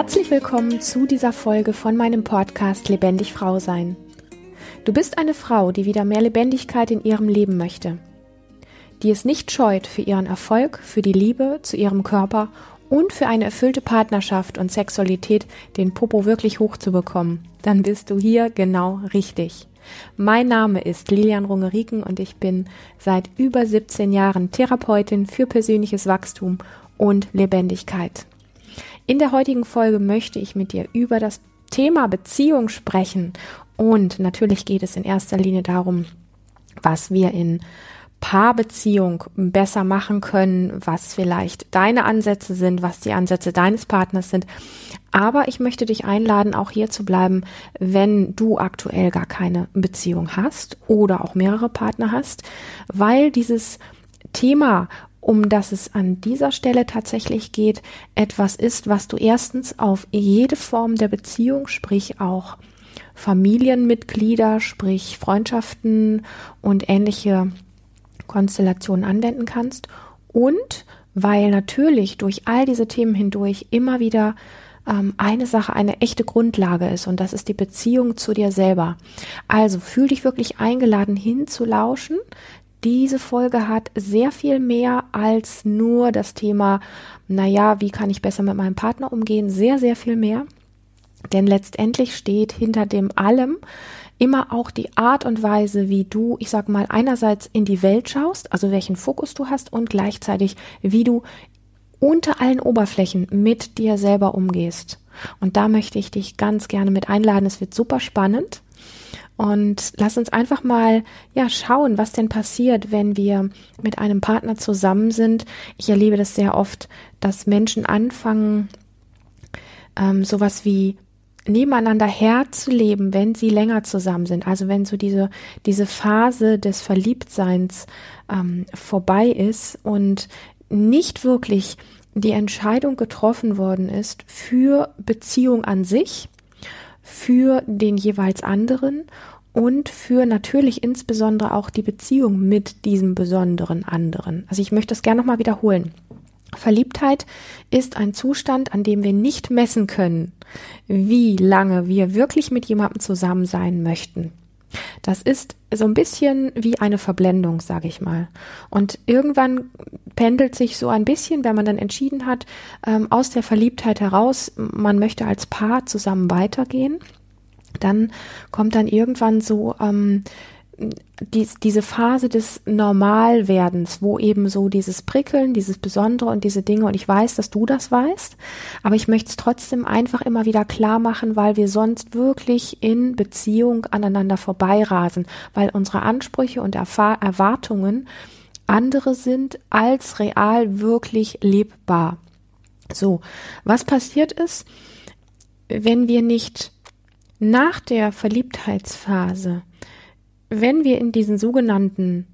Herzlich willkommen zu dieser Folge von meinem Podcast Lebendig Frau sein. Du bist eine Frau, die wieder mehr Lebendigkeit in ihrem Leben möchte, die es nicht scheut, für ihren Erfolg, für die Liebe zu ihrem Körper und für eine erfüllte Partnerschaft und Sexualität den Popo wirklich hochzubekommen, dann bist du hier genau richtig. Mein Name ist Lilian Rungeriken und ich bin seit über 17 Jahren Therapeutin für persönliches Wachstum und Lebendigkeit. In der heutigen Folge möchte ich mit dir über das Thema Beziehung sprechen und natürlich geht es in erster Linie darum, was wir in Paarbeziehung besser machen können, was vielleicht deine Ansätze sind, was die Ansätze deines Partners sind. Aber ich möchte dich einladen, auch hier zu bleiben, wenn du aktuell gar keine Beziehung hast oder auch mehrere Partner hast, weil dieses Thema, um das es an dieser Stelle tatsächlich geht, etwas ist, was du erstens auf jede Form der Beziehung, sprich auch Familienmitglieder, sprich Freundschaften und ähnliche Konstellationen anwenden kannst und weil natürlich durch all diese Themen hindurch immer wieder ähm, eine Sache eine echte Grundlage ist und das ist die Beziehung zu dir selber. Also fühl dich wirklich eingeladen hinzulauschen. Diese Folge hat sehr viel mehr als nur das Thema, naja, wie kann ich besser mit meinem Partner umgehen, sehr, sehr viel mehr. Denn letztendlich steht hinter dem allem immer auch die Art und Weise, wie du, ich sag mal, einerseits in die Welt schaust, also welchen Fokus du hast und gleichzeitig, wie du unter allen Oberflächen mit dir selber umgehst. Und da möchte ich dich ganz gerne mit einladen. Es wird super spannend. Und lass uns einfach mal, ja, schauen, was denn passiert, wenn wir mit einem Partner zusammen sind. Ich erlebe das sehr oft, dass Menschen anfangen, ähm, sowas wie nebeneinander herzuleben, wenn sie länger zusammen sind. Also wenn so diese, diese Phase des Verliebtseins ähm, vorbei ist und nicht wirklich die Entscheidung getroffen worden ist für Beziehung an sich, für den jeweils anderen und für natürlich insbesondere auch die Beziehung mit diesem besonderen anderen. Also ich möchte das gerne nochmal wiederholen. Verliebtheit ist ein Zustand, an dem wir nicht messen können, wie lange wir wirklich mit jemandem zusammen sein möchten. Das ist so ein bisschen wie eine Verblendung, sage ich mal. Und irgendwann pendelt sich so ein bisschen, wenn man dann entschieden hat, ähm, aus der Verliebtheit heraus, man möchte als Paar zusammen weitergehen, dann kommt dann irgendwann so ähm, dies, diese Phase des Normalwerdens, wo eben so dieses Prickeln, dieses Besondere und diese Dinge, und ich weiß, dass du das weißt, aber ich möchte es trotzdem einfach immer wieder klar machen, weil wir sonst wirklich in Beziehung aneinander vorbeirasen, weil unsere Ansprüche und Erfahr Erwartungen andere sind als real wirklich lebbar. So, was passiert ist, wenn wir nicht nach der Verliebtheitsphase wenn wir in diesen sogenannten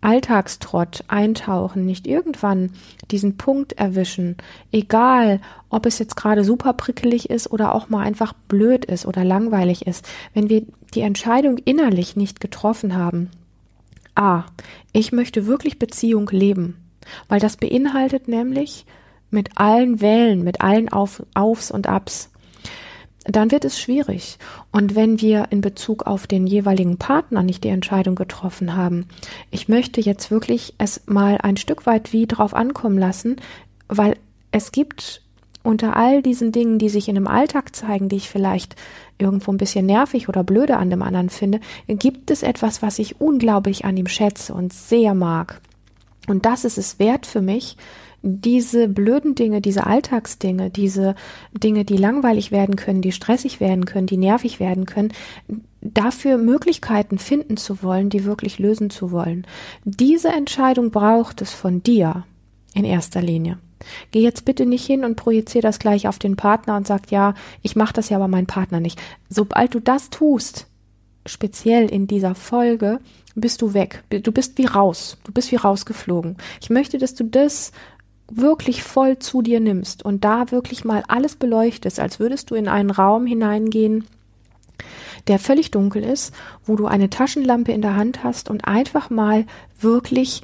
Alltagstrott eintauchen, nicht irgendwann diesen Punkt erwischen, egal ob es jetzt gerade super prickelig ist oder auch mal einfach blöd ist oder langweilig ist, wenn wir die Entscheidung innerlich nicht getroffen haben, ah, ich möchte wirklich Beziehung leben, weil das beinhaltet nämlich mit allen Wellen, mit allen Auf, Aufs und Abs, dann wird es schwierig. Und wenn wir in Bezug auf den jeweiligen Partner nicht die Entscheidung getroffen haben, ich möchte jetzt wirklich es mal ein Stück weit wie drauf ankommen lassen, weil es gibt unter all diesen Dingen, die sich in dem Alltag zeigen, die ich vielleicht irgendwo ein bisschen nervig oder blöde an dem anderen finde, gibt es etwas, was ich unglaublich an ihm schätze und sehr mag. Und das ist es wert für mich, diese blöden Dinge, diese Alltagsdinge, diese Dinge, die langweilig werden können, die stressig werden können, die nervig werden können, dafür Möglichkeiten finden zu wollen, die wirklich lösen zu wollen. Diese Entscheidung braucht es von dir in erster Linie. Geh jetzt bitte nicht hin und projiziere das gleich auf den Partner und sag, ja, ich mache das ja aber mein Partner nicht. Sobald du das tust, speziell in dieser Folge, bist du weg. Du bist wie raus. Du bist wie rausgeflogen. Ich möchte, dass du das wirklich voll zu dir nimmst und da wirklich mal alles beleuchtest, als würdest du in einen Raum hineingehen, der völlig dunkel ist, wo du eine Taschenlampe in der Hand hast und einfach mal wirklich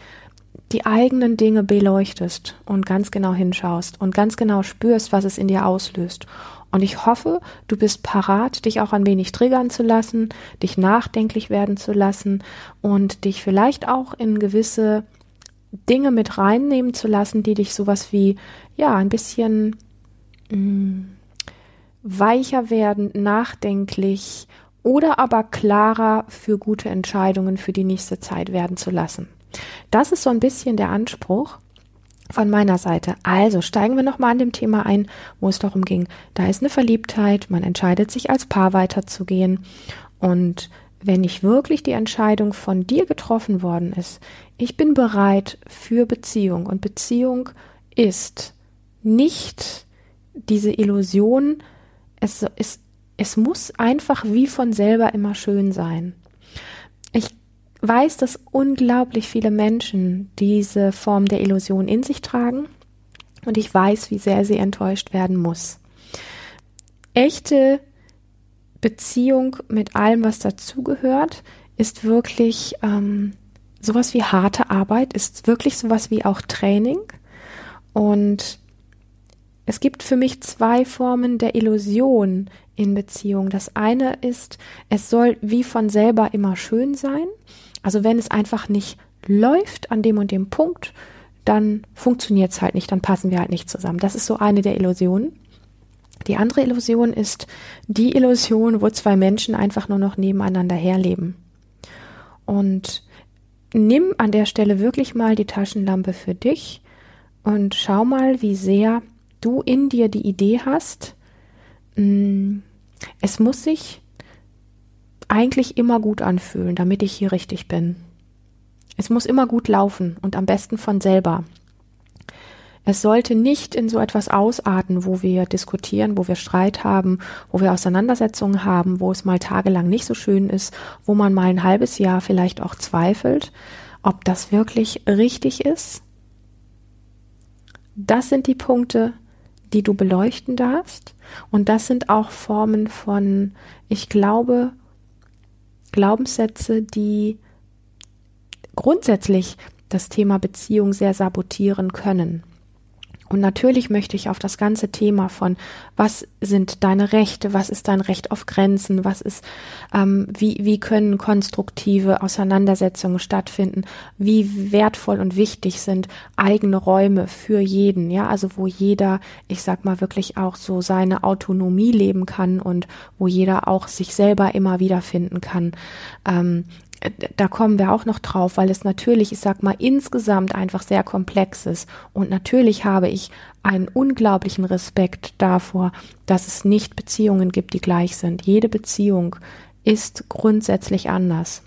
die eigenen Dinge beleuchtest und ganz genau hinschaust und ganz genau spürst, was es in dir auslöst. Und ich hoffe, du bist parat, dich auch ein wenig triggern zu lassen, dich nachdenklich werden zu lassen und dich vielleicht auch in gewisse Dinge mit reinnehmen zu lassen, die dich sowas wie, ja, ein bisschen mh, mm, weicher werden, nachdenklich oder aber klarer für gute Entscheidungen für die nächste Zeit werden zu lassen. Das ist so ein bisschen der Anspruch von meiner Seite. Also steigen wir nochmal an dem Thema ein, wo es darum ging. Da ist eine Verliebtheit, man entscheidet sich als Paar weiterzugehen. Und wenn nicht wirklich die Entscheidung von dir getroffen worden ist, ich bin bereit für Beziehung und Beziehung ist nicht diese Illusion, es, es, es muss einfach wie von selber immer schön sein. Ich weiß, dass unglaublich viele Menschen diese Form der Illusion in sich tragen und ich weiß, wie sehr sie enttäuscht werden muss. Echte Beziehung mit allem, was dazugehört, ist wirklich ähm, sowas wie harte Arbeit, ist wirklich sowas wie auch Training. Und es gibt für mich zwei Formen der Illusion in Beziehung. Das eine ist, es soll wie von selber immer schön sein. Also wenn es einfach nicht läuft an dem und dem Punkt, dann funktioniert es halt nicht, dann passen wir halt nicht zusammen. Das ist so eine der Illusionen. Die andere Illusion ist die Illusion, wo zwei Menschen einfach nur noch nebeneinander herleben. Und nimm an der Stelle wirklich mal die Taschenlampe für dich und schau mal, wie sehr du in dir die Idee hast, mm, es muss sich eigentlich immer gut anfühlen, damit ich hier richtig bin. Es muss immer gut laufen und am besten von selber. Es sollte nicht in so etwas ausarten, wo wir diskutieren, wo wir Streit haben, wo wir Auseinandersetzungen haben, wo es mal tagelang nicht so schön ist, wo man mal ein halbes Jahr vielleicht auch zweifelt, ob das wirklich richtig ist. Das sind die Punkte, die du beleuchten darfst. Und das sind auch Formen von, ich glaube, Glaubenssätze, die grundsätzlich das Thema Beziehung sehr sabotieren können. Und natürlich möchte ich auf das ganze Thema von, was sind deine Rechte, was ist dein Recht auf Grenzen, was ist, ähm, wie, wie können konstruktive Auseinandersetzungen stattfinden, wie wertvoll und wichtig sind eigene Räume für jeden, ja, also wo jeder, ich sag mal, wirklich auch so seine Autonomie leben kann und wo jeder auch sich selber immer wiederfinden kann. Ähm, da kommen wir auch noch drauf, weil es natürlich, ich sag mal, insgesamt einfach sehr komplex ist. Und natürlich habe ich einen unglaublichen Respekt davor, dass es nicht Beziehungen gibt, die gleich sind. Jede Beziehung ist grundsätzlich anders.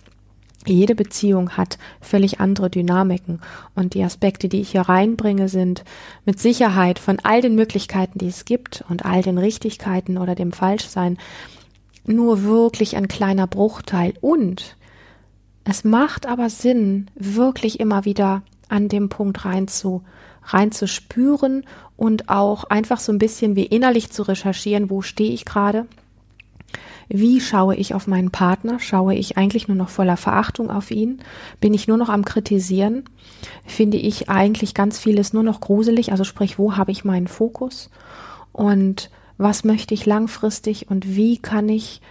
Jede Beziehung hat völlig andere Dynamiken und die Aspekte, die ich hier reinbringe, sind mit Sicherheit von all den Möglichkeiten, die es gibt und all den Richtigkeiten oder dem Falschsein nur wirklich ein kleiner Bruchteil und es macht aber Sinn, wirklich immer wieder an dem Punkt rein zu, rein zu spüren und auch einfach so ein bisschen wie innerlich zu recherchieren, wo stehe ich gerade? Wie schaue ich auf meinen Partner? Schaue ich eigentlich nur noch voller Verachtung auf ihn? Bin ich nur noch am Kritisieren? Finde ich eigentlich ganz vieles nur noch gruselig? Also sprich, wo habe ich meinen Fokus? Und was möchte ich langfristig und wie kann ich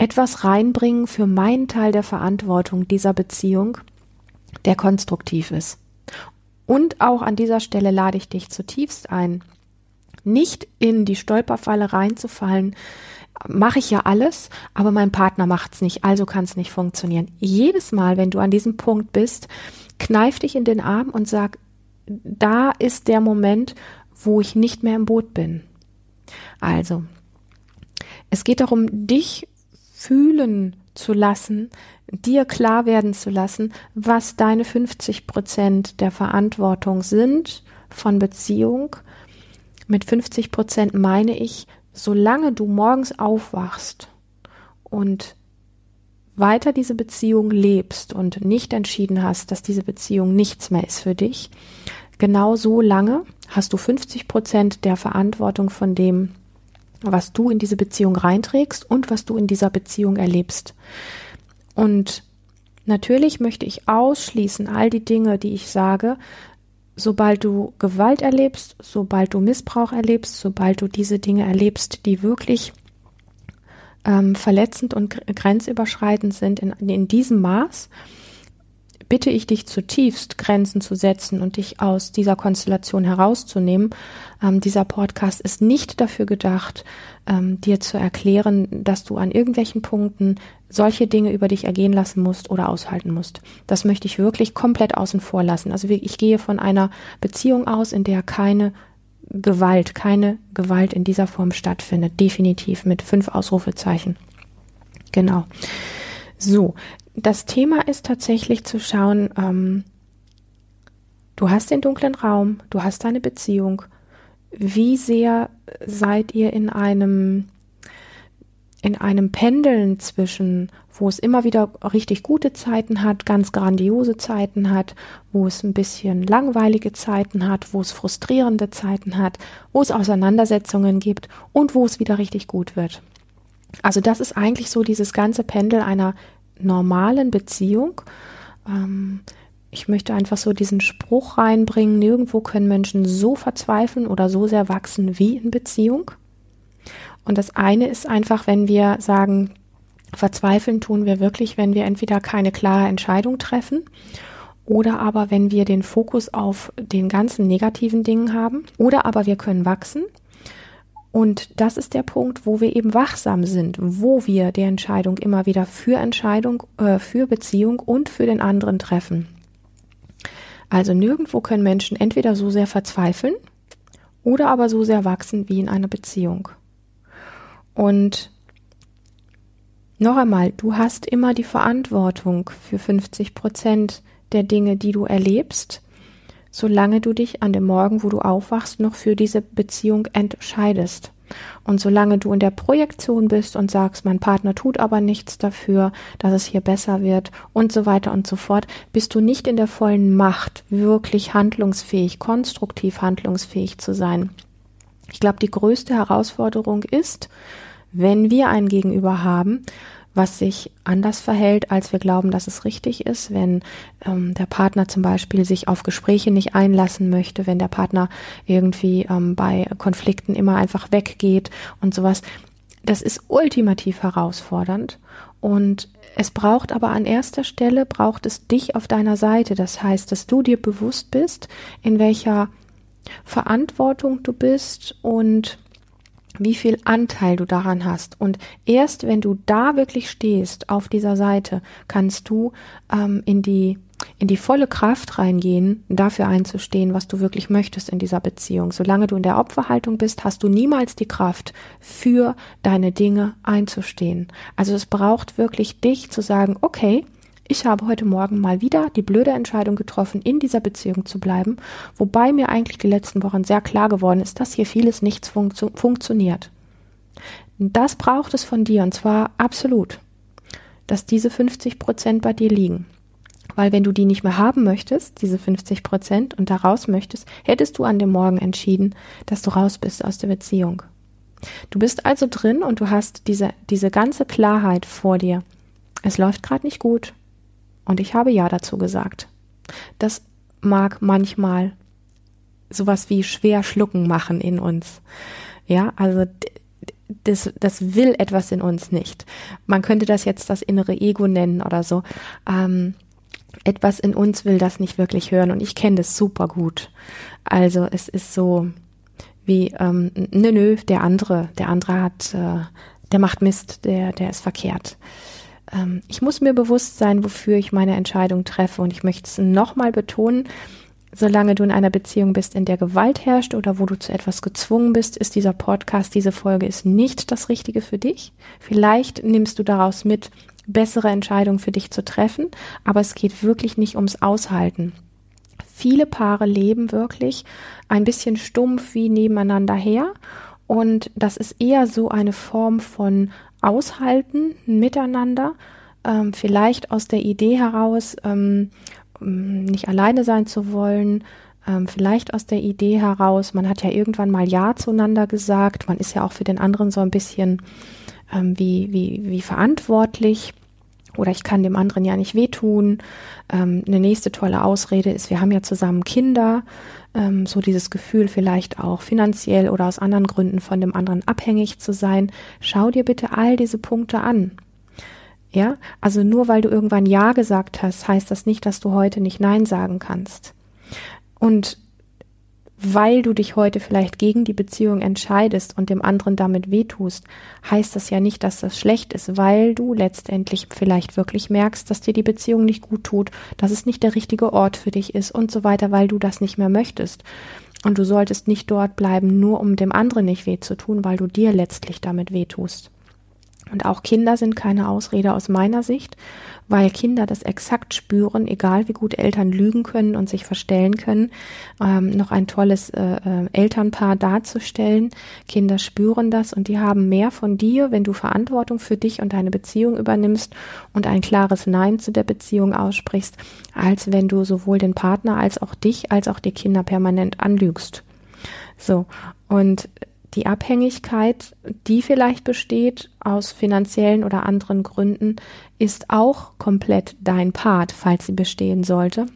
etwas reinbringen für meinen Teil der Verantwortung dieser Beziehung, der konstruktiv ist. Und auch an dieser Stelle lade ich dich zutiefst ein, nicht in die Stolperfalle reinzufallen, mache ich ja alles, aber mein Partner macht es nicht, also kann es nicht funktionieren. Jedes Mal, wenn du an diesem Punkt bist, kneif dich in den Arm und sag, da ist der Moment, wo ich nicht mehr im Boot bin. Also, es geht darum, dich fühlen zu lassen, dir klar werden zu lassen, was deine 50 Prozent der Verantwortung sind von Beziehung. Mit 50 Prozent meine ich, solange du morgens aufwachst und weiter diese Beziehung lebst und nicht entschieden hast, dass diese Beziehung nichts mehr ist für dich, genau so lange hast du 50 Prozent der Verantwortung von dem, was du in diese Beziehung reinträgst und was du in dieser Beziehung erlebst. Und natürlich möchte ich ausschließen all die Dinge, die ich sage, sobald du Gewalt erlebst, sobald du Missbrauch erlebst, sobald du diese Dinge erlebst, die wirklich ähm, verletzend und grenzüberschreitend sind in, in diesem Maß, bitte ich dich zutiefst, Grenzen zu setzen und dich aus dieser Konstellation herauszunehmen. Ähm, dieser Podcast ist nicht dafür gedacht, ähm, dir zu erklären, dass du an irgendwelchen Punkten solche Dinge über dich ergehen lassen musst oder aushalten musst. Das möchte ich wirklich komplett außen vor lassen. Also ich gehe von einer Beziehung aus, in der keine Gewalt, keine Gewalt in dieser Form stattfindet. Definitiv mit fünf Ausrufezeichen. Genau. So, das Thema ist tatsächlich zu schauen, ähm, du hast den dunklen Raum, du hast deine Beziehung. Wie sehr seid ihr in einem, in einem Pendeln zwischen, wo es immer wieder richtig gute Zeiten hat, ganz grandiose Zeiten hat, wo es ein bisschen langweilige Zeiten hat, wo es frustrierende Zeiten hat, wo es Auseinandersetzungen gibt und wo es wieder richtig gut wird. Also das ist eigentlich so dieses ganze Pendel einer normalen Beziehung. Ähm, ich möchte einfach so diesen Spruch reinbringen, nirgendwo können Menschen so verzweifeln oder so sehr wachsen wie in Beziehung. Und das eine ist einfach, wenn wir sagen, verzweifeln tun wir wirklich, wenn wir entweder keine klare Entscheidung treffen oder aber wenn wir den Fokus auf den ganzen negativen Dingen haben oder aber wir können wachsen und das ist der Punkt, wo wir eben wachsam sind, wo wir die Entscheidung immer wieder für Entscheidung, äh, für Beziehung und für den anderen treffen. Also nirgendwo können Menschen entweder so sehr verzweifeln oder aber so sehr wachsen wie in einer Beziehung. Und noch einmal, du hast immer die Verantwortung für 50 Prozent der Dinge, die du erlebst solange du dich an dem Morgen, wo du aufwachst, noch für diese Beziehung entscheidest. Und solange du in der Projektion bist und sagst, mein Partner tut aber nichts dafür, dass es hier besser wird und so weiter und so fort, bist du nicht in der vollen Macht, wirklich handlungsfähig, konstruktiv handlungsfähig zu sein. Ich glaube, die größte Herausforderung ist, wenn wir ein Gegenüber haben, was sich anders verhält, als wir glauben, dass es richtig ist, wenn ähm, der Partner zum Beispiel sich auf Gespräche nicht einlassen möchte, wenn der Partner irgendwie ähm, bei Konflikten immer einfach weggeht und sowas. Das ist ultimativ herausfordernd und es braucht aber an erster Stelle, braucht es dich auf deiner Seite. Das heißt, dass du dir bewusst bist, in welcher Verantwortung du bist und wie viel Anteil du daran hast. Und erst wenn du da wirklich stehst auf dieser Seite, kannst du ähm, in die in die volle Kraft reingehen, dafür einzustehen, was du wirklich möchtest in dieser Beziehung. Solange du in der Opferhaltung bist, hast du niemals die Kraft, für deine Dinge einzustehen. Also es braucht wirklich dich zu sagen, okay, ich habe heute Morgen mal wieder die blöde Entscheidung getroffen, in dieser Beziehung zu bleiben, wobei mir eigentlich die letzten Wochen sehr klar geworden ist, dass hier vieles nichts funktio funktioniert. Das braucht es von dir und zwar absolut, dass diese 50 Prozent bei dir liegen. Weil wenn du die nicht mehr haben möchtest, diese 50 Prozent und da raus möchtest, hättest du an dem Morgen entschieden, dass du raus bist aus der Beziehung. Du bist also drin und du hast diese, diese ganze Klarheit vor dir. Es läuft gerade nicht gut. Und ich habe Ja dazu gesagt. Das mag manchmal sowas wie schwer schlucken machen in uns. Ja, also das, das will etwas in uns nicht. Man könnte das jetzt das innere Ego nennen oder so. Ähm, etwas in uns will das nicht wirklich hören und ich kenne das super gut. Also es ist so wie, ähm, nö, nö, der andere, der andere hat, äh, der macht Mist, der, der ist verkehrt ähm, ich muss mir bewusst sein, wofür ich meine Entscheidung treffe. Und ich möchte es nochmal betonen, solange du in einer Beziehung bist, in der Gewalt herrscht oder wo du zu etwas gezwungen bist, ist dieser Podcast, diese Folge ist nicht das Richtige für dich. Vielleicht nimmst du daraus mit, bessere Entscheidungen für dich zu treffen, aber es geht wirklich nicht ums Aushalten. Viele Paare leben wirklich ein bisschen stumpf wie nebeneinander her und das ist eher so eine Form von aushalten miteinander, ähm, vielleicht aus der Idee heraus, ähm, nicht alleine sein zu wollen, ähm, vielleicht aus der Idee heraus, man hat ja irgendwann mal Ja zueinander gesagt, man ist ja auch für den anderen so ein bisschen ähm, wie, wie, wie verantwortlich oder ich kann dem anderen ja nicht wehtun. Ähm, eine nächste tolle Ausrede ist, wir haben ja zusammen Kinder. Ähm, so dieses Gefühl vielleicht auch finanziell oder aus anderen Gründen von dem anderen abhängig zu sein. Schau dir bitte all diese Punkte an. Ja, also nur weil du irgendwann Ja gesagt hast, heißt das nicht, dass du heute nicht Nein sagen kannst. Und weil du dich heute vielleicht gegen die Beziehung entscheidest und dem anderen damit wehtust, heißt das ja nicht, dass das schlecht ist, weil du letztendlich vielleicht wirklich merkst, dass dir die Beziehung nicht gut tut, dass es nicht der richtige Ort für dich ist und so weiter, weil du das nicht mehr möchtest. Und du solltest nicht dort bleiben, nur um dem anderen nicht weh zu tun, weil du dir letztlich damit wehtust. Und auch Kinder sind keine Ausrede aus meiner Sicht, weil Kinder das exakt spüren, egal wie gut Eltern lügen können und sich verstellen können, ähm, noch ein tolles äh, äh, Elternpaar darzustellen. Kinder spüren das und die haben mehr von dir, wenn du Verantwortung für dich und deine Beziehung übernimmst und ein klares Nein zu der Beziehung aussprichst, als wenn du sowohl den Partner als auch dich als auch die Kinder permanent anlügst. So. Und die Abhängigkeit, die vielleicht besteht aus finanziellen oder anderen Gründen, ist auch komplett dein Part, falls sie bestehen sollte.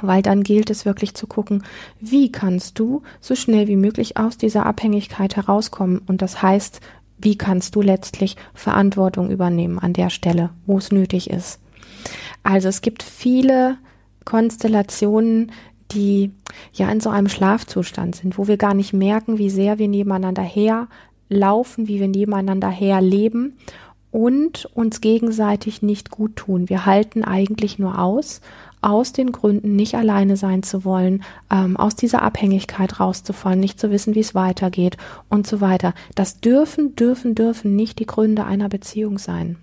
Weil dann gilt es wirklich zu gucken, wie kannst du so schnell wie möglich aus dieser Abhängigkeit herauskommen. Und das heißt, wie kannst du letztlich Verantwortung übernehmen an der Stelle, wo es nötig ist. Also es gibt viele Konstellationen, die ja in so einem Schlafzustand sind, wo wir gar nicht merken, wie sehr wir nebeneinander herlaufen, wie wir nebeneinander herleben und uns gegenseitig nicht gut tun. Wir halten eigentlich nur aus, aus den Gründen, nicht alleine sein zu wollen, ähm, aus dieser Abhängigkeit rauszufallen, nicht zu wissen, wie es weitergeht und so weiter. Das dürfen, dürfen, dürfen nicht die Gründe einer Beziehung sein.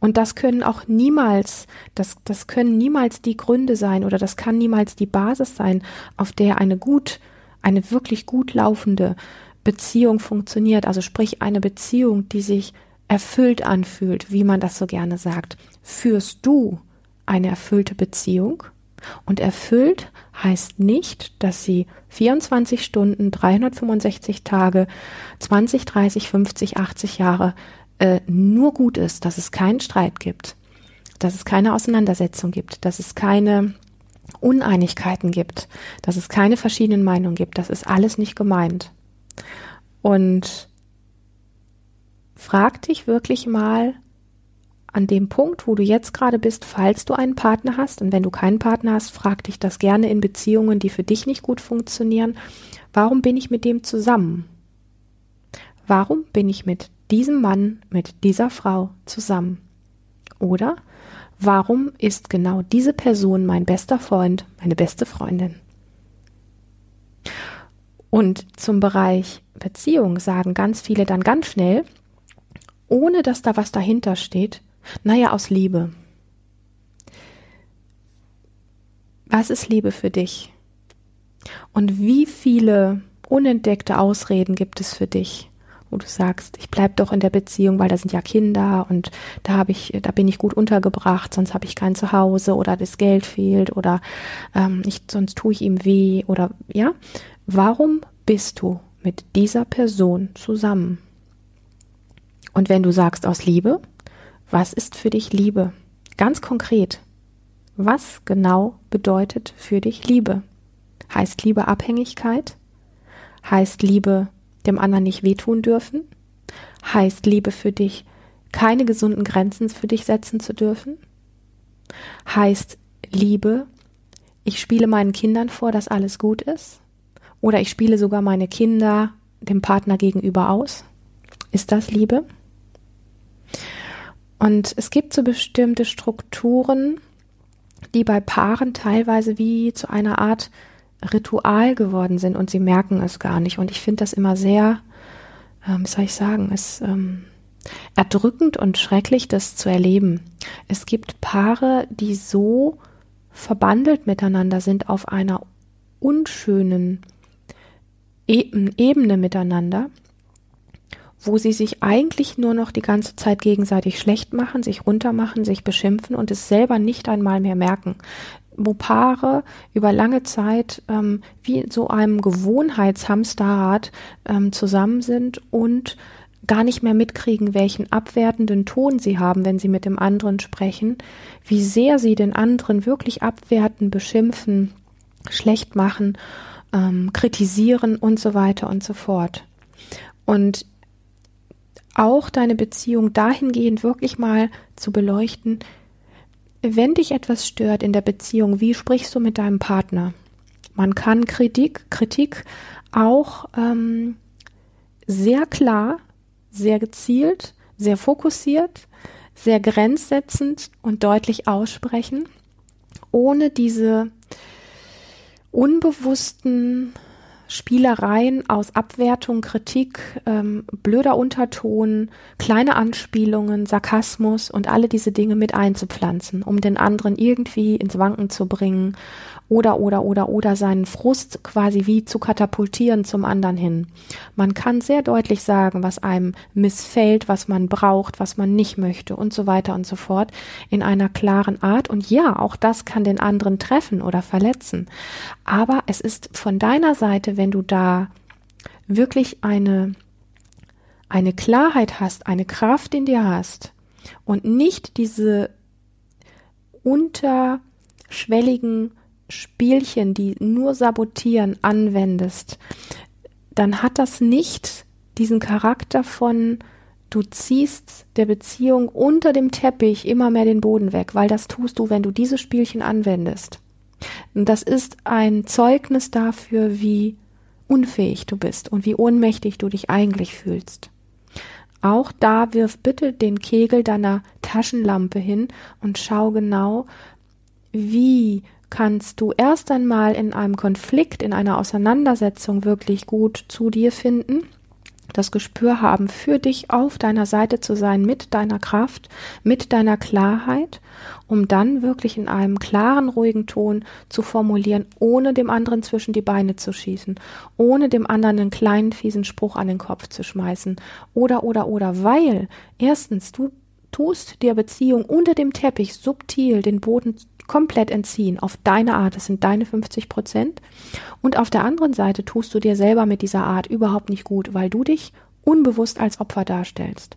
Und das können auch niemals, das, das können niemals die Gründe sein oder das kann niemals die Basis sein, auf der eine gut, eine wirklich gut laufende Beziehung funktioniert. Also sprich eine Beziehung, die sich erfüllt anfühlt, wie man das so gerne sagt. Führst du eine erfüllte Beziehung? Und erfüllt heißt nicht, dass sie 24 Stunden, 365 Tage, 20, 30, 50, 80 Jahre äh, nur gut ist, dass es keinen Streit gibt, dass es keine Auseinandersetzung gibt, dass es keine Uneinigkeiten gibt, dass es keine verschiedenen Meinungen gibt. Das ist alles nicht gemeint. Und frag dich wirklich mal an dem Punkt, wo du jetzt gerade bist, falls du einen Partner hast. Und wenn du keinen Partner hast, frag dich das gerne in Beziehungen, die für dich nicht gut funktionieren. Warum bin ich mit dem zusammen? Warum bin ich mit diesem Mann mit dieser Frau zusammen? Oder warum ist genau diese Person mein bester Freund, meine beste Freundin? Und zum Bereich Beziehung sagen ganz viele dann ganz schnell, ohne dass da was dahinter steht, naja, aus Liebe. Was ist Liebe für dich? Und wie viele unentdeckte Ausreden gibt es für dich? Wo du sagst, ich bleib doch in der Beziehung, weil da sind ja Kinder und da habe ich, da bin ich gut untergebracht, sonst habe ich kein Zuhause oder das Geld fehlt oder ähm, ich, sonst tue ich ihm weh oder ja. Warum bist du mit dieser Person zusammen? Und wenn du sagst aus Liebe, was ist für dich Liebe? Ganz konkret. Was genau bedeutet für dich Liebe? Heißt Liebe Abhängigkeit? Heißt Liebe dem anderen nicht wehtun dürfen? Heißt Liebe für dich, keine gesunden Grenzen für dich setzen zu dürfen? Heißt Liebe, ich spiele meinen Kindern vor, dass alles gut ist? Oder ich spiele sogar meine Kinder dem Partner gegenüber aus? Ist das Liebe? Und es gibt so bestimmte Strukturen, die bei Paaren teilweise wie zu einer Art Ritual geworden sind und sie merken es gar nicht. Und ich finde das immer sehr, ähm, soll ich sagen, es ähm, erdrückend und schrecklich, das zu erleben. Es gibt Paare, die so verbandelt miteinander sind auf einer unschönen Ebene miteinander, wo sie sich eigentlich nur noch die ganze Zeit gegenseitig schlecht machen, sich runtermachen, sich beschimpfen und es selber nicht einmal mehr merken wo Paare über lange Zeit ähm, wie in so einem Gewohnheitshamsterrad ähm, zusammen sind und gar nicht mehr mitkriegen, welchen abwertenden Ton sie haben, wenn sie mit dem anderen sprechen, wie sehr sie den anderen wirklich abwerten, beschimpfen, schlecht machen, ähm, kritisieren und so weiter und so fort. Und auch deine Beziehung dahingehend wirklich mal zu beleuchten, wenn dich etwas stört in der Beziehung, wie sprichst du mit deinem Partner? Man kann Kritik, Kritik auch ähm, sehr klar, sehr gezielt, sehr fokussiert, sehr grenzsetzend und deutlich aussprechen, ohne diese unbewussten Spielereien aus Abwertung, Kritik, ähm, blöder Unterton, kleine Anspielungen, Sarkasmus und alle diese Dinge mit einzupflanzen, um den anderen irgendwie ins Wanken zu bringen oder, oder, oder, oder seinen Frust quasi wie zu katapultieren zum anderen hin. Man kann sehr deutlich sagen, was einem missfällt, was man braucht, was man nicht möchte und so weiter und so fort in einer klaren Art. Und ja, auch das kann den anderen treffen oder verletzen. Aber es ist von deiner Seite, wenn du da wirklich eine, eine Klarheit hast, eine Kraft in dir hast und nicht diese unterschwelligen Spielchen, die nur sabotieren, anwendest, dann hat das nicht diesen Charakter von du ziehst der Beziehung unter dem Teppich immer mehr den Boden weg, weil das tust du, wenn du diese Spielchen anwendest. Und das ist ein Zeugnis dafür, wie unfähig du bist und wie ohnmächtig du dich eigentlich fühlst. Auch da wirf bitte den Kegel deiner Taschenlampe hin und schau genau, wie kannst du erst einmal in einem Konflikt, in einer Auseinandersetzung wirklich gut zu dir finden, das Gespür haben, für dich auf deiner Seite zu sein, mit deiner Kraft, mit deiner Klarheit, um dann wirklich in einem klaren, ruhigen Ton zu formulieren, ohne dem anderen zwischen die Beine zu schießen, ohne dem anderen einen kleinen, fiesen Spruch an den Kopf zu schmeißen, oder, oder, oder, weil erstens du tust der Beziehung unter dem Teppich subtil den Boden komplett entziehen, auf deine Art, das sind deine 50 Prozent. Und auf der anderen Seite tust du dir selber mit dieser Art überhaupt nicht gut, weil du dich unbewusst als Opfer darstellst.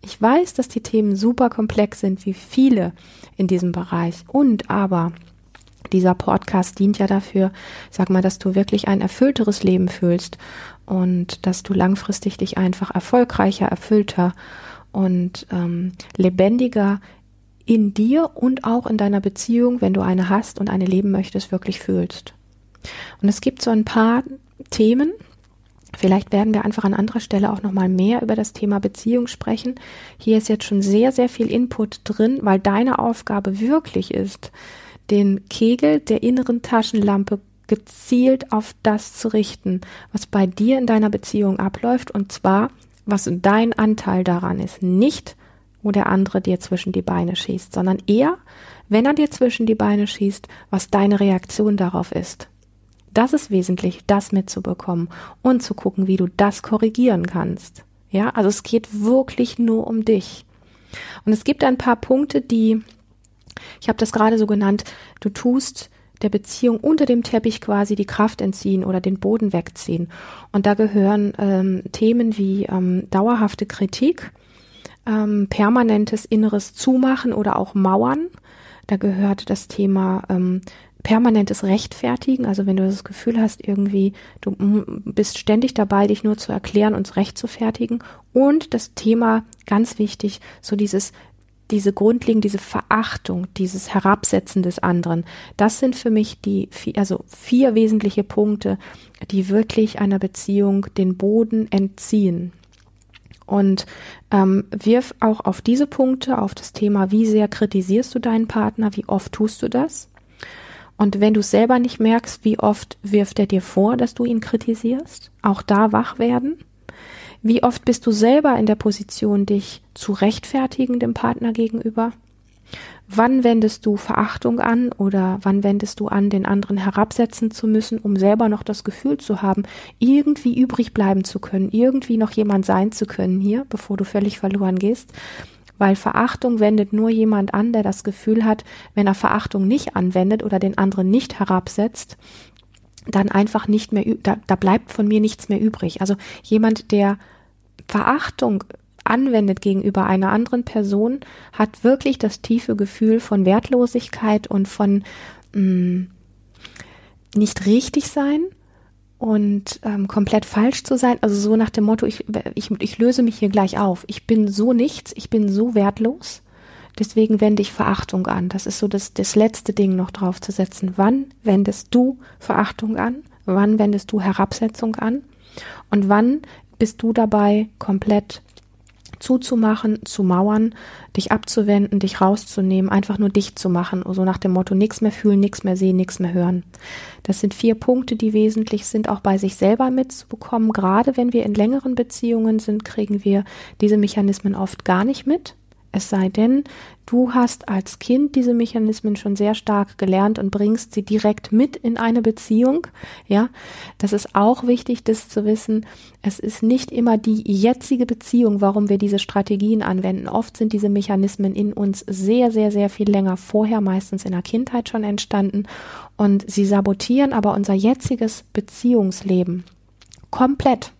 Ich weiß, dass die Themen super komplex sind, wie viele in diesem Bereich. Und aber dieser Podcast dient ja dafür, sag mal, dass du wirklich ein erfüllteres Leben fühlst und dass du langfristig dich einfach erfolgreicher, erfüllter und ähm, lebendiger in dir und auch in deiner Beziehung, wenn du eine hast und eine leben möchtest, wirklich fühlst. Und es gibt so ein paar Themen, Vielleicht werden wir einfach an anderer Stelle auch nochmal mehr über das Thema Beziehung sprechen. Hier ist jetzt schon sehr, sehr viel Input drin, weil deine Aufgabe wirklich ist, den Kegel der inneren Taschenlampe gezielt auf das zu richten, was bei dir in deiner Beziehung abläuft und zwar, was dein Anteil daran ist. Nicht, wo der andere dir zwischen die Beine schießt, sondern eher, wenn er dir zwischen die Beine schießt, was deine Reaktion darauf ist. Das ist wesentlich, das mitzubekommen und zu gucken, wie du das korrigieren kannst. Ja, also es geht wirklich nur um dich. Und es gibt ein paar Punkte, die, ich habe das gerade so genannt, du tust der Beziehung unter dem Teppich quasi die Kraft entziehen oder den Boden wegziehen. Und da gehören ähm, Themen wie ähm, dauerhafte Kritik, ähm, permanentes inneres Zumachen oder auch Mauern. Da gehört das Thema ähm, permanentes Rechtfertigen, also wenn du das Gefühl hast, irgendwie, du bist ständig dabei, dich nur zu erklären und zu fertigen. Und das Thema, ganz wichtig, so dieses diese grundlegende, diese Verachtung, dieses Herabsetzen des anderen, das sind für mich die, also vier wesentliche Punkte, die wirklich einer Beziehung den Boden entziehen. Und ähm, wirf auch auf diese Punkte, auf das Thema, wie sehr kritisierst du deinen Partner, wie oft tust du das? Und wenn du selber nicht merkst, wie oft wirft er dir vor, dass du ihn kritisierst, auch da wach werden. Wie oft bist du selber in der Position, dich zu rechtfertigen dem Partner gegenüber? Wann wendest du Verachtung an oder wann wendest du an, den anderen herabsetzen zu müssen, um selber noch das Gefühl zu haben, irgendwie übrig bleiben zu können, irgendwie noch jemand sein zu können hier, bevor du völlig verloren gehst? Weil Verachtung wendet nur jemand an, der das Gefühl hat, wenn er Verachtung nicht anwendet oder den anderen nicht herabsetzt, dann einfach nicht mehr, da, da bleibt von mir nichts mehr übrig. Also jemand, der Verachtung anwendet gegenüber einer anderen Person, hat wirklich das tiefe Gefühl von Wertlosigkeit und von mh, mm, nicht richtig sein und ähm, komplett falsch zu sein. Also so nach dem Motto, ich, ich, ich löse mich hier gleich auf. Ich bin so nichts, ich bin so wertlos. Deswegen wende ich Verachtung an. Das ist so das, das letzte Ding noch drauf zu setzen. Wann wendest du Verachtung an? Wann wendest du Herabsetzung an? Und wann bist du dabei komplett zuzumachen, zu mauern, dich abzuwenden, dich rauszunehmen, einfach nur dicht zu machen, so nach dem Motto nichts mehr fühlen, nichts mehr sehen, nichts mehr hören. Das sind vier Punkte, die wesentlich sind, auch bei sich selber mitzubekommen. Gerade wenn wir in längeren Beziehungen sind, kriegen wir diese Mechanismen oft gar nicht mit. Es sei denn, du hast als Kind diese Mechanismen schon sehr stark gelernt und bringst sie direkt mit in eine Beziehung. Ja, das ist auch wichtig, das zu wissen. Es ist nicht immer die jetzige Beziehung, warum wir diese Strategien anwenden. Oft sind diese Mechanismen in uns sehr, sehr, sehr viel länger vorher, meistens in der Kindheit schon entstanden. Und sie sabotieren aber unser jetziges Beziehungsleben komplett,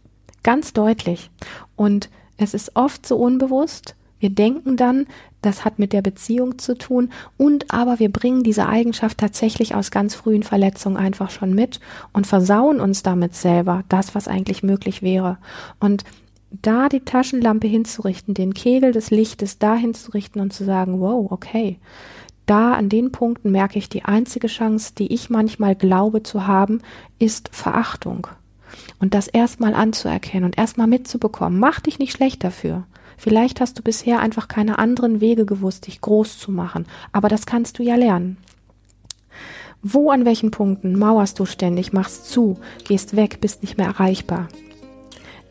ganz deutlich. Und es ist oft so unbewusst, wir denken dann, das hat mit der Beziehung zu tun und aber wir bringen diese Eigenschaft tatsächlich aus ganz frühen Verletzungen einfach schon mit und versauen uns damit selber das, was eigentlich möglich wäre. Und da die Taschenlampe hinzurichten, den Kegel des Lichtes da hinzurichten und zu sagen, wow, okay, da an den Punkten merke ich, die einzige Chance, die ich manchmal glaube zu haben, ist Verachtung. Und das erstmal anzuerkennen und erstmal mitzubekommen. Mach dich nicht schlecht dafür. Vielleicht hast du bisher einfach keine anderen Wege gewusst, dich groß zu machen, aber das kannst du ja lernen. Wo an welchen Punkten mauerst du ständig, machst zu, gehst weg, bist nicht mehr erreichbar?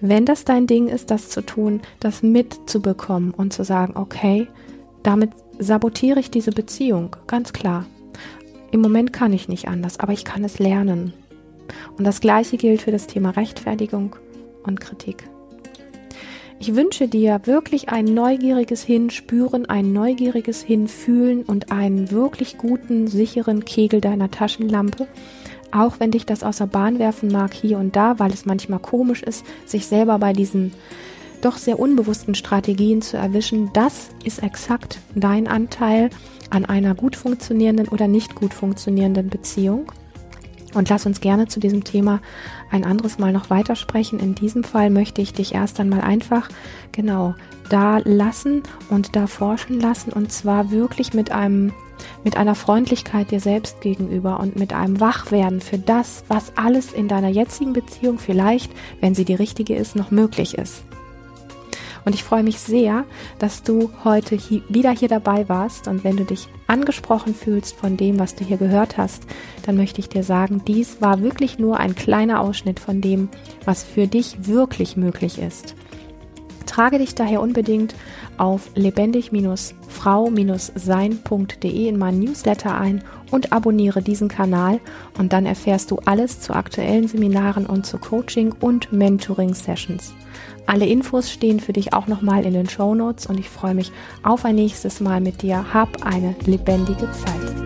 Wenn das dein Ding ist, das zu tun, das mitzubekommen und zu sagen, okay, damit sabotiere ich diese Beziehung, ganz klar. Im Moment kann ich nicht anders, aber ich kann es lernen. Und das Gleiche gilt für das Thema Rechtfertigung und Kritik. Ich wünsche dir wirklich ein neugieriges Hinspüren, ein neugieriges Hinfühlen und einen wirklich guten, sicheren Kegel deiner Taschenlampe. Auch wenn dich das aus der Bahn werfen mag hier und da, weil es manchmal komisch ist, sich selber bei diesen doch sehr unbewussten Strategien zu erwischen, das ist exakt dein Anteil an einer gut funktionierenden oder nicht gut funktionierenden Beziehung. Und lass uns gerne zu diesem Thema ein anderes Mal noch weitersprechen. In diesem Fall möchte ich dich erst einmal einfach genau da lassen und da forschen lassen und zwar wirklich mit einem mit einer Freundlichkeit dir selbst gegenüber und mit einem Wachwerden für das, was alles in deiner jetzigen Beziehung vielleicht, wenn sie die richtige ist, noch möglich ist. Und ich freue mich sehr, dass du heute hier, wieder hier dabei warst. Und wenn du dich angesprochen fühlst von dem, was du hier gehört hast, dann möchte ich dir sagen, dies war wirklich nur ein kleiner Ausschnitt von dem, was für dich wirklich möglich ist. Trage dich daher unbedingt auf lebendig-frau-sein.de in meinen Newsletter ein und abonniere diesen Kanal und dann erfährst du alles zu aktuellen Seminaren und zu Coaching und Mentoring Sessions. Alle Infos stehen für dich auch nochmal in den Show Notes und ich freue mich auf ein nächstes Mal mit dir. Hab eine lebendige Zeit.